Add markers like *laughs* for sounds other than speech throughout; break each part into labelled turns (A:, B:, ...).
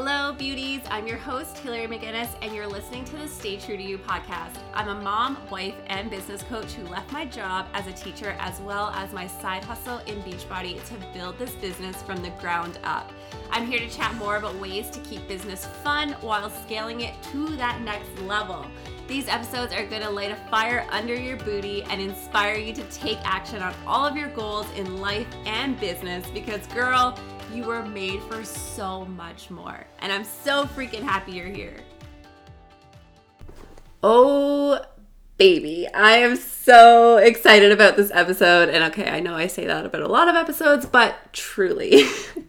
A: Hello, beauties. I'm your host, Hillary McGinnis, and you're listening to the Stay True to You podcast. I'm a mom, wife, and business coach who left my job as a teacher as well as my side hustle in Beachbody to build this business from the ground up. I'm here to chat more about ways to keep business fun while scaling it to that next level. These episodes are going to light a fire under your booty and inspire you to take action on all of your goals in life and business because, girl, you were made for so much more. And I'm so freaking happy you're here. Oh, baby. I am so excited about this episode. And okay, I know I say that about a lot of episodes, but truly,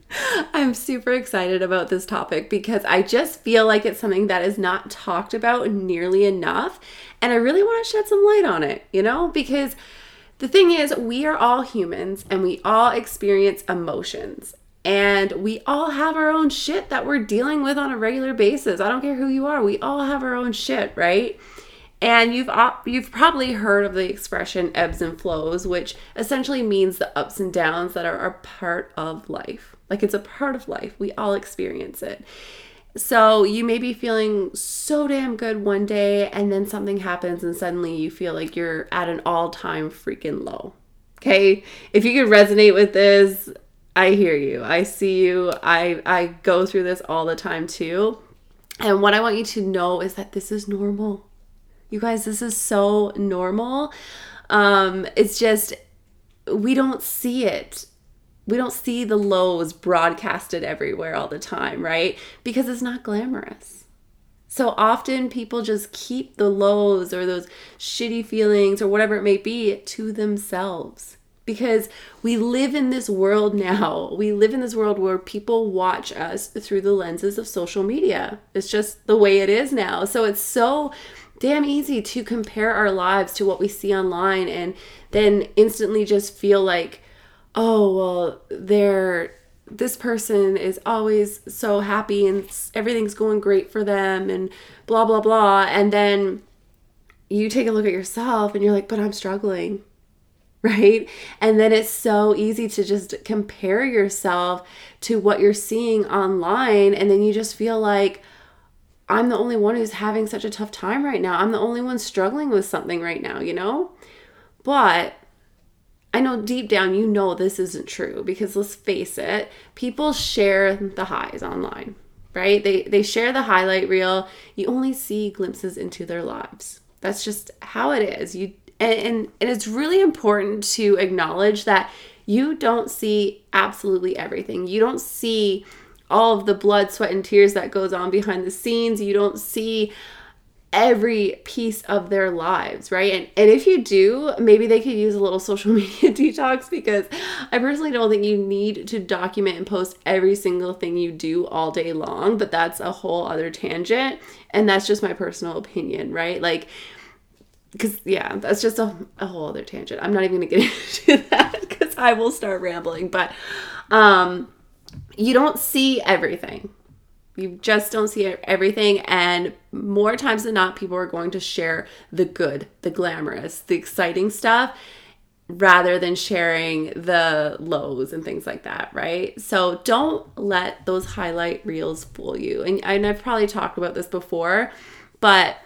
A: *laughs* I'm super excited about this topic because I just feel like it's something that is not talked about nearly enough. And I really want to shed some light on it, you know, because. The thing is, we are all humans and we all experience emotions. And we all have our own shit that we're dealing with on a regular basis. I don't care who you are. We all have our own shit, right? And you've you've probably heard of the expression ebbs and flows, which essentially means the ups and downs that are a part of life. Like it's a part of life. We all experience it. So you may be feeling so damn good one day and then something happens and suddenly you feel like you're at an all-time freaking low. Okay? If you could resonate with this, I hear you. I see you. I I go through this all the time too. And what I want you to know is that this is normal. You guys, this is so normal. Um it's just we don't see it. We don't see the lows broadcasted everywhere all the time, right? Because it's not glamorous. So often people just keep the lows or those shitty feelings or whatever it may be to themselves because we live in this world now. We live in this world where people watch us through the lenses of social media. It's just the way it is now. So it's so damn easy to compare our lives to what we see online and then instantly just feel like, oh, well, they're this person is always so happy and everything's going great for them and blah blah blah and then you take a look at yourself and you're like, but I'm struggling *laughs* right? And then it's so easy to just compare yourself to what you're seeing online. And then you just feel like, I'm the only one who's having such a tough time right now. I'm the only one struggling with something right now, you know? But I know deep down you know this isn't true because let's face it, people share the highs online, right? They they share the highlight reel. You only see glimpses into their lives. That's just how it is. You and, and, and it's really important to acknowledge that you don't see absolutely everything. You don't see all of the blood, sweat, and tears that goes on behind the scenes. You don't see every piece of their lives, right? And and if you do, maybe they could use a little *laughs* social media detox because I personally don't think you need to document and post every single thing you do all day long, but that's a whole other tangent and that's just my personal opinion, right? Like because yeah that's just a, a whole other tangent. I'm not even gonna get *laughs* into that because i will start rambling but um you don't see everything. You just don't see everything and more times than not people are going to share the good the glamorous the exciting stuff rather than sharing the lows and things like that right? So don't let those highlight reels fool you. And, and i've probably talked about this before but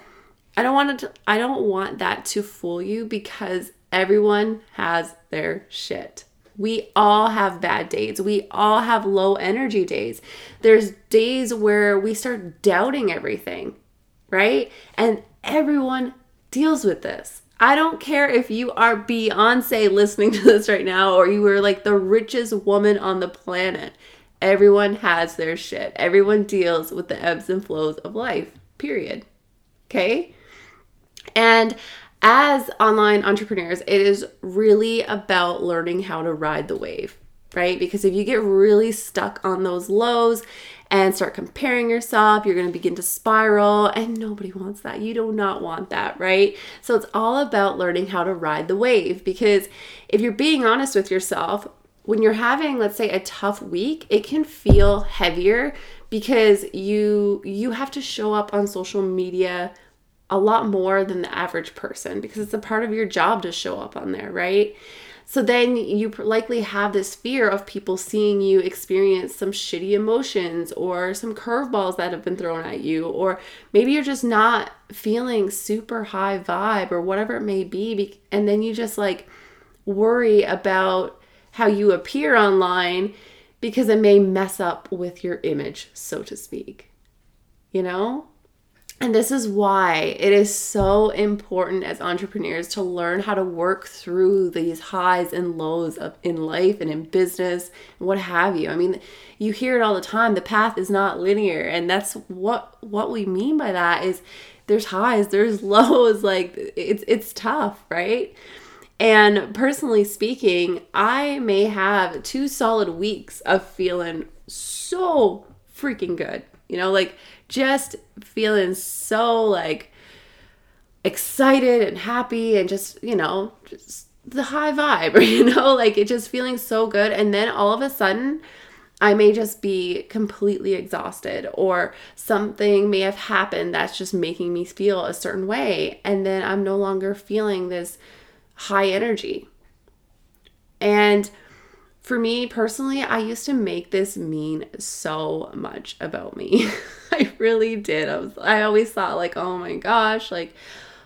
A: I don't want to I don't want that to fool you because everyone has their shit. We all have bad days. We all have low energy days. There's days where we start doubting everything, right? And everyone deals with this. I don't care if you are Beyonce listening to this right now or you are like the richest woman on the planet. Everyone has their shit. Everyone deals with the ebbs and flows of life, period. Okay? And as online entrepreneurs, it is really about learning how to ride the wave, right? Because if you get really stuck on those lows and start comparing yourself, you're going to begin to spiral, and nobody wants that. You do not want that, right? So it's all about learning how to ride the wave because if you're being honest with yourself, when you're having let's say a tough week, it can feel heavier because you you have to show up on social media a lot more than the average person because it's a part of your job to show up on there, right? So then you likely have this fear of people seeing you experience some shitty emotions or some curveballs that have been thrown at you, or maybe you're just not feeling super high vibe or whatever it may be. And then you just like worry about how you appear online because it may mess up with your image, so to speak. You know? And this is why it is so important as entrepreneurs to learn how to work through these highs and lows of in life and in business and what have you. I mean, you hear it all the time. The path is not linear, and that's what what we mean by that is there's highs, there's *laughs* lows, like it's it's tough, right? And personally speaking, I may have two solid weeks of feeling so freaking good. You know, like just feeling so like excited and happy and just, you know, just the high vibe, *laughs* you know, like it just feeling so good. And then all of a sudden, I may just be completely exhausted, or something may have happened that's just making me feel a certain way. And then I'm no longer feeling this high energy. And for me personally, I used to make this mean so much about me. *laughs* *laughs* I really did. I was I always thought like, "Oh my gosh, like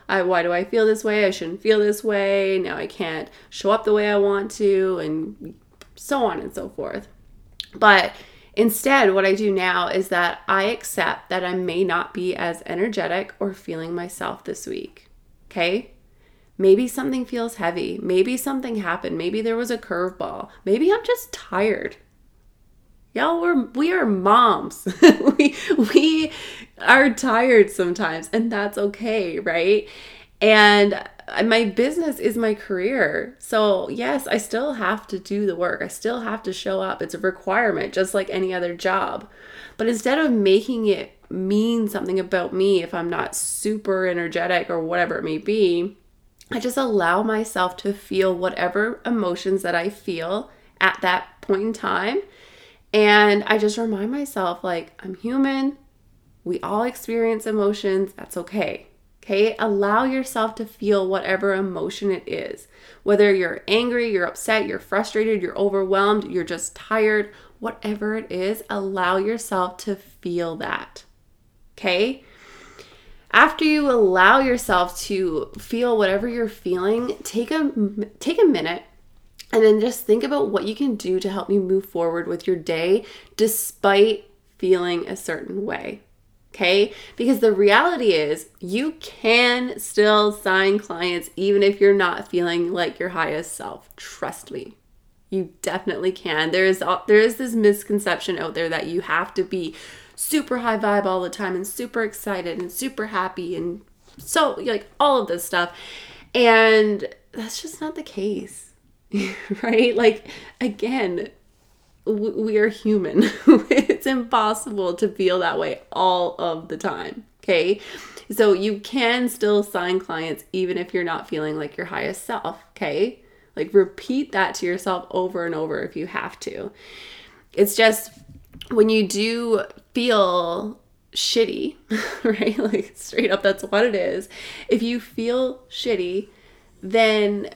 A: I why do I feel this way? I shouldn't feel this way. Now I can't show up the way I want to and so on and so forth." But instead, what I do now is that I accept that I may not be as energetic or feeling myself this week. Okay? Maybe something feels heavy. Maybe something happened. Maybe there was a curveball. Maybe I'm just tired. Y'all, we're we are moms. *laughs* we we are tired sometimes, and that's okay, right? And my business is my career. So, yes, I still have to do the work. I still have to show up. It's a requirement, just like any other job. But instead of making it mean something about me if I'm not super energetic or whatever it may be, I just allow myself to feel whatever emotions that I feel at that point in time. And I just remind myself, like, I'm human. We all experience emotions. That's okay. Okay. Allow yourself to feel whatever emotion it is. Whether you're angry, you're upset, you're frustrated, you're overwhelmed, you're just tired, whatever it is, allow yourself to feel that. Okay after you allow yourself to feel whatever you're feeling, take a take a minute and then just think about what you can do to help you move forward with your day despite feeling a certain way. Okay? Because the reality is you can still sign clients even if you're not feeling like your highest self. Trust me. You definitely can. There is there is this misconception out there that you have to be super high vibe all the time and super excited and super happy and so like all of this stuff. And that's just not the case. *laughs* right? Like again, we are human. *laughs* it's impossible to feel that way all of the time. Okay. So you can still sign clients even if you're not feeling like your highest self. Okay. Like repeat that to yourself over and over if you have to. It's just when you do feel shitty, *laughs* right? Like straight up, that's what it is. If you feel shitty, then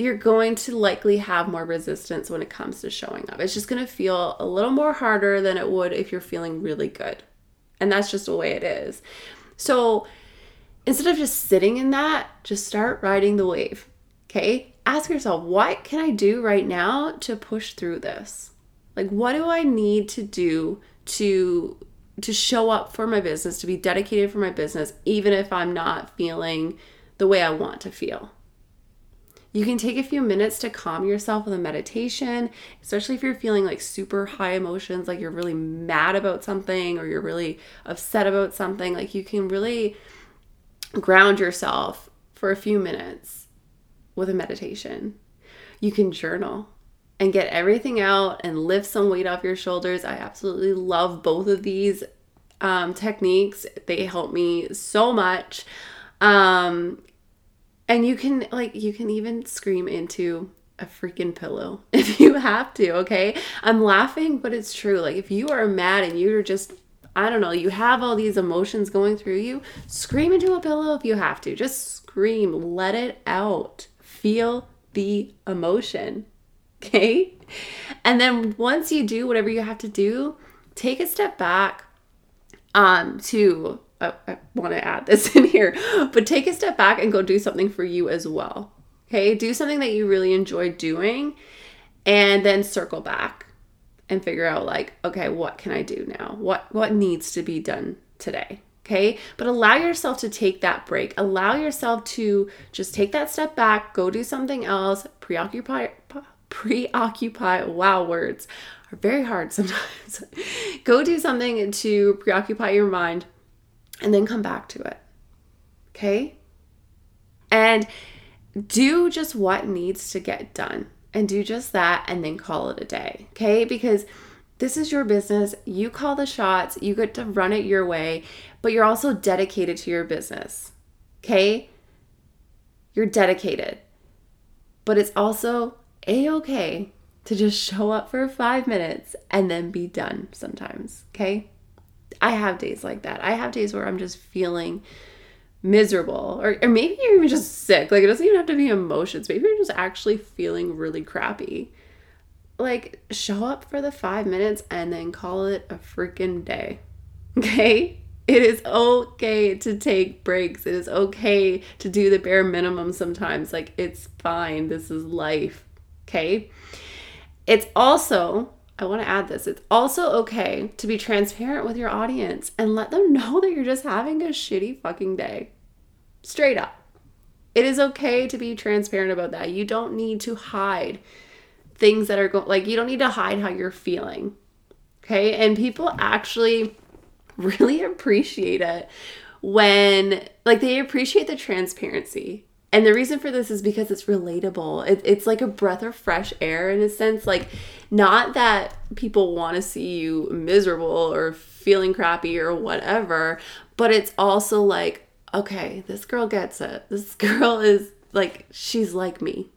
A: you're going to likely have more resistance when it comes to showing up. It's just going to feel a little more harder than it would if you're feeling really good. And that's just the way it is. So instead of just sitting in that, just start riding the wave. Okay? Ask yourself, what can I do right now to push through this? Like what do I need to do to to show up for my business, to be dedicated for my business even if I'm not feeling the way I want to feel? You can take a few minutes to calm yourself with a meditation, especially if you're feeling like super high emotions, like you're really mad about something or you're really upset about something. Like you can really ground yourself for a few minutes with a meditation. You can journal and get everything out and lift some weight off your shoulders. I absolutely love both of these um, techniques. They help me so much. Um, and you can like you can even scream into a freaking pillow *laughs* if you have to, okay? I'm laughing, but it's true. Like if you are mad and you're just I don't know, you have all these emotions going through you, scream into a pillow if you have to. Just scream, let it out. Feel the emotion. *laughs* Okay? And then once you do whatever you have to do, take a step back um to uh, I want to add this in here, but take a step back and go do something for you as well. Okay? Do something that you really enjoy doing and then circle back and figure out like, okay, what can I do now? What what needs to be done today? Okay? But allow yourself to take that break. Allow yourself to just take that step back, go do something else, preoccupy preoccupy wow words are very hard sometimes. *laughs* go do something to preoccupy your mind and then come back to it. Okay? And do just what needs to get done and do just that and then call it a day. Okay? Because this is your business. You call the shots, you get to run it your way, but you're also dedicated to your business. Okay? You're dedicated. But it's also a okay to just show up for five minutes and then be done sometimes. Okay? I have days like that. I have days where I'm just feeling miserable or, or maybe you're even just sick. Like it doesn't even have to be emotions. Maybe you're just actually feeling really crappy like show up for the five minutes and then call it a freaking day. *laughs* Okay? It is okay to take breaks. It is okay to do the bare minimum sometimes. Like, it's fine. This is life. Okay? It's also, I want to add this, it's also okay to be transparent with your audience and let them *laughs* know that you're just having a shitty fucking day. Straight up. It is okay to be transparent about that. You don't need to hide things that are going like you don't need to hide how you're feeling. Okay? And people actually *laughs* really appreciate it when like they appreciate the transparency. And the reason for this is because it's relatable. It, it's like a breath of fresh air in a sense. Like, not that people want to see you miserable or feeling crappy or whatever, but it's also like, okay, this girl gets it. This *laughs* girl is like, she's like me.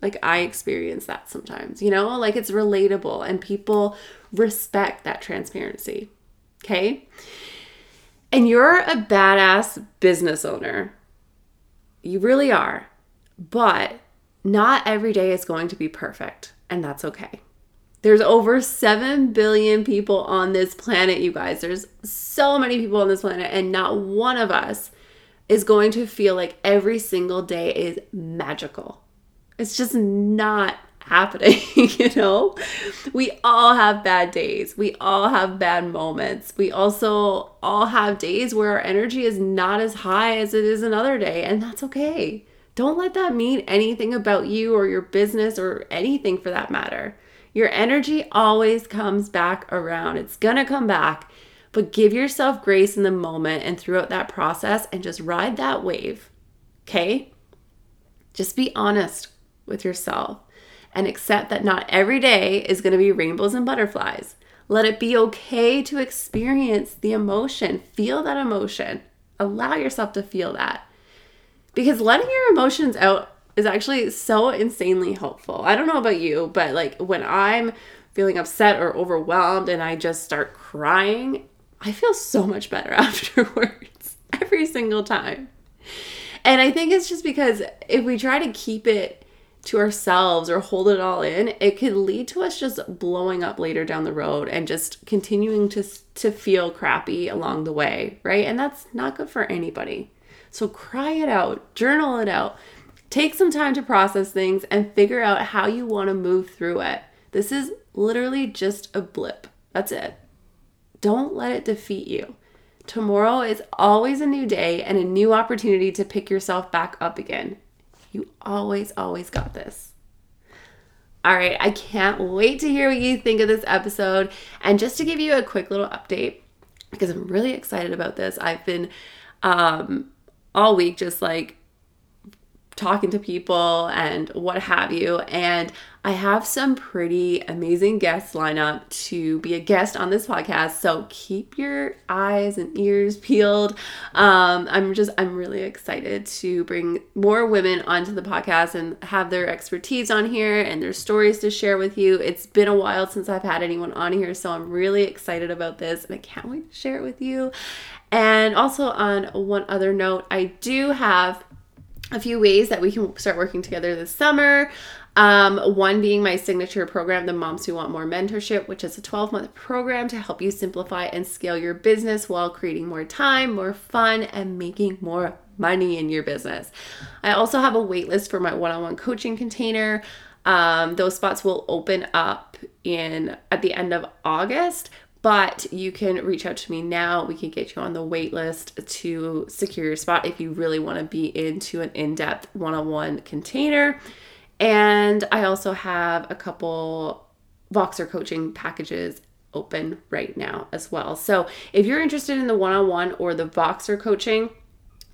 A: Like I experience that sometimes, you know, like it's relatable and people respect that transparency. Okay. And you're a badass business owner. You really are. But not every day is going to be perfect, and that's okay. There's over 7 billion people on this planet, you guys. There's so many people on this planet, and not one of us is going to feel like every single day is magical. It's just not happening, *laughs* you know? We all have bad days. We all have bad moments. We also all have days where our energy is not as high as it is another day, and that's okay. Don't let that mean anything about you or your business or anything for that matter. Your energy always comes back around. It's gonna come back, but give yourself grace in the moment and throughout that process and just ride that wave. Okay? Just be honest with yourself and accept that not every day is going to be rainbows and butterflies. Let it be okay to experience the emotion, feel that emotion. Allow yourself to feel that. Because letting your emotions out is actually so insanely helpful. I don't know about you, but like when I'm feeling upset or overwhelmed and I just start crying, I feel so much better *laughs* afterwards every single time. And I think it's just because if we try to keep it to ourselves or hold it all in, it could lead to us just blowing up later down the road and just continuing to to feel crappy along the way, right? And that's not good for anybody. So cry it out, journal it out. Take some time to process things and figure out how you want to move through it. This is literally just a blip. That's it. Don't let it defeat you. Tomorrow is always a new day and a new opportunity to pick yourself back up again. You always, always got this. All right, I can't wait to hear what you think of this episode. And just to give you a quick little update, because I'm really excited about this, I've been um, all week just like talking to people and what have you. And I have some pretty amazing guests line up to be a guest on this podcast. So keep your eyes and ears peeled. Um, I'm just, I'm really excited to bring more women onto the podcast and have their expertise on here and their stories to share with you. It's been a while since I've had anyone on here. So I'm really excited about this and I can't wait to share it with you. And also, on one other note, I do have a few ways that we can start working together this summer. Um, one being my signature program, the Moms Who Want More Mentorship, which is a 12 month program to help you simplify and scale your business while creating more time, more fun, and making more money in your business. I also have a waitlist for my one on one coaching container. Um, those spots will open up in at the end of August, but you can reach out to me now. We can get you on the wait list to secure your spot if you really want to be into an in depth one on one container. And I also have a couple Voxer coaching packages open right now as well. So if you're interested in the one on one or the Voxer coaching,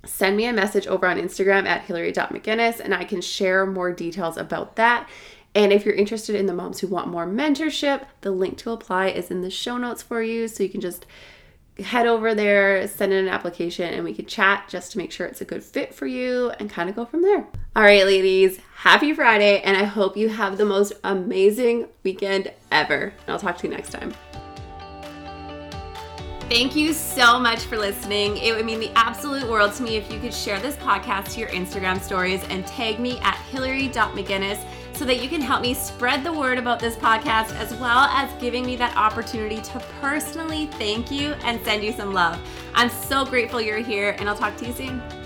A: send me a message over on Instagram at hillary.mcginnis and I can share more details about that. And if you're interested in the moms who want more mentorship, the link to apply is in the show notes for you. So you can just head over there, send in an application, and we can chat just to make sure it's a good fit for you and kind of go from there. All right, ladies, happy Friday, and I hope you have the most amazing weekend ever. And I'll talk to you next time. Thank you so much for listening. It would mean the absolute world to me if you could share this podcast to your Instagram stories and tag me at hillary.mcginnis so that you can help me spread the word about this podcast as well as giving me that opportunity to personally thank you and send you some love. I'm so grateful you're here, and I'll talk to you soon.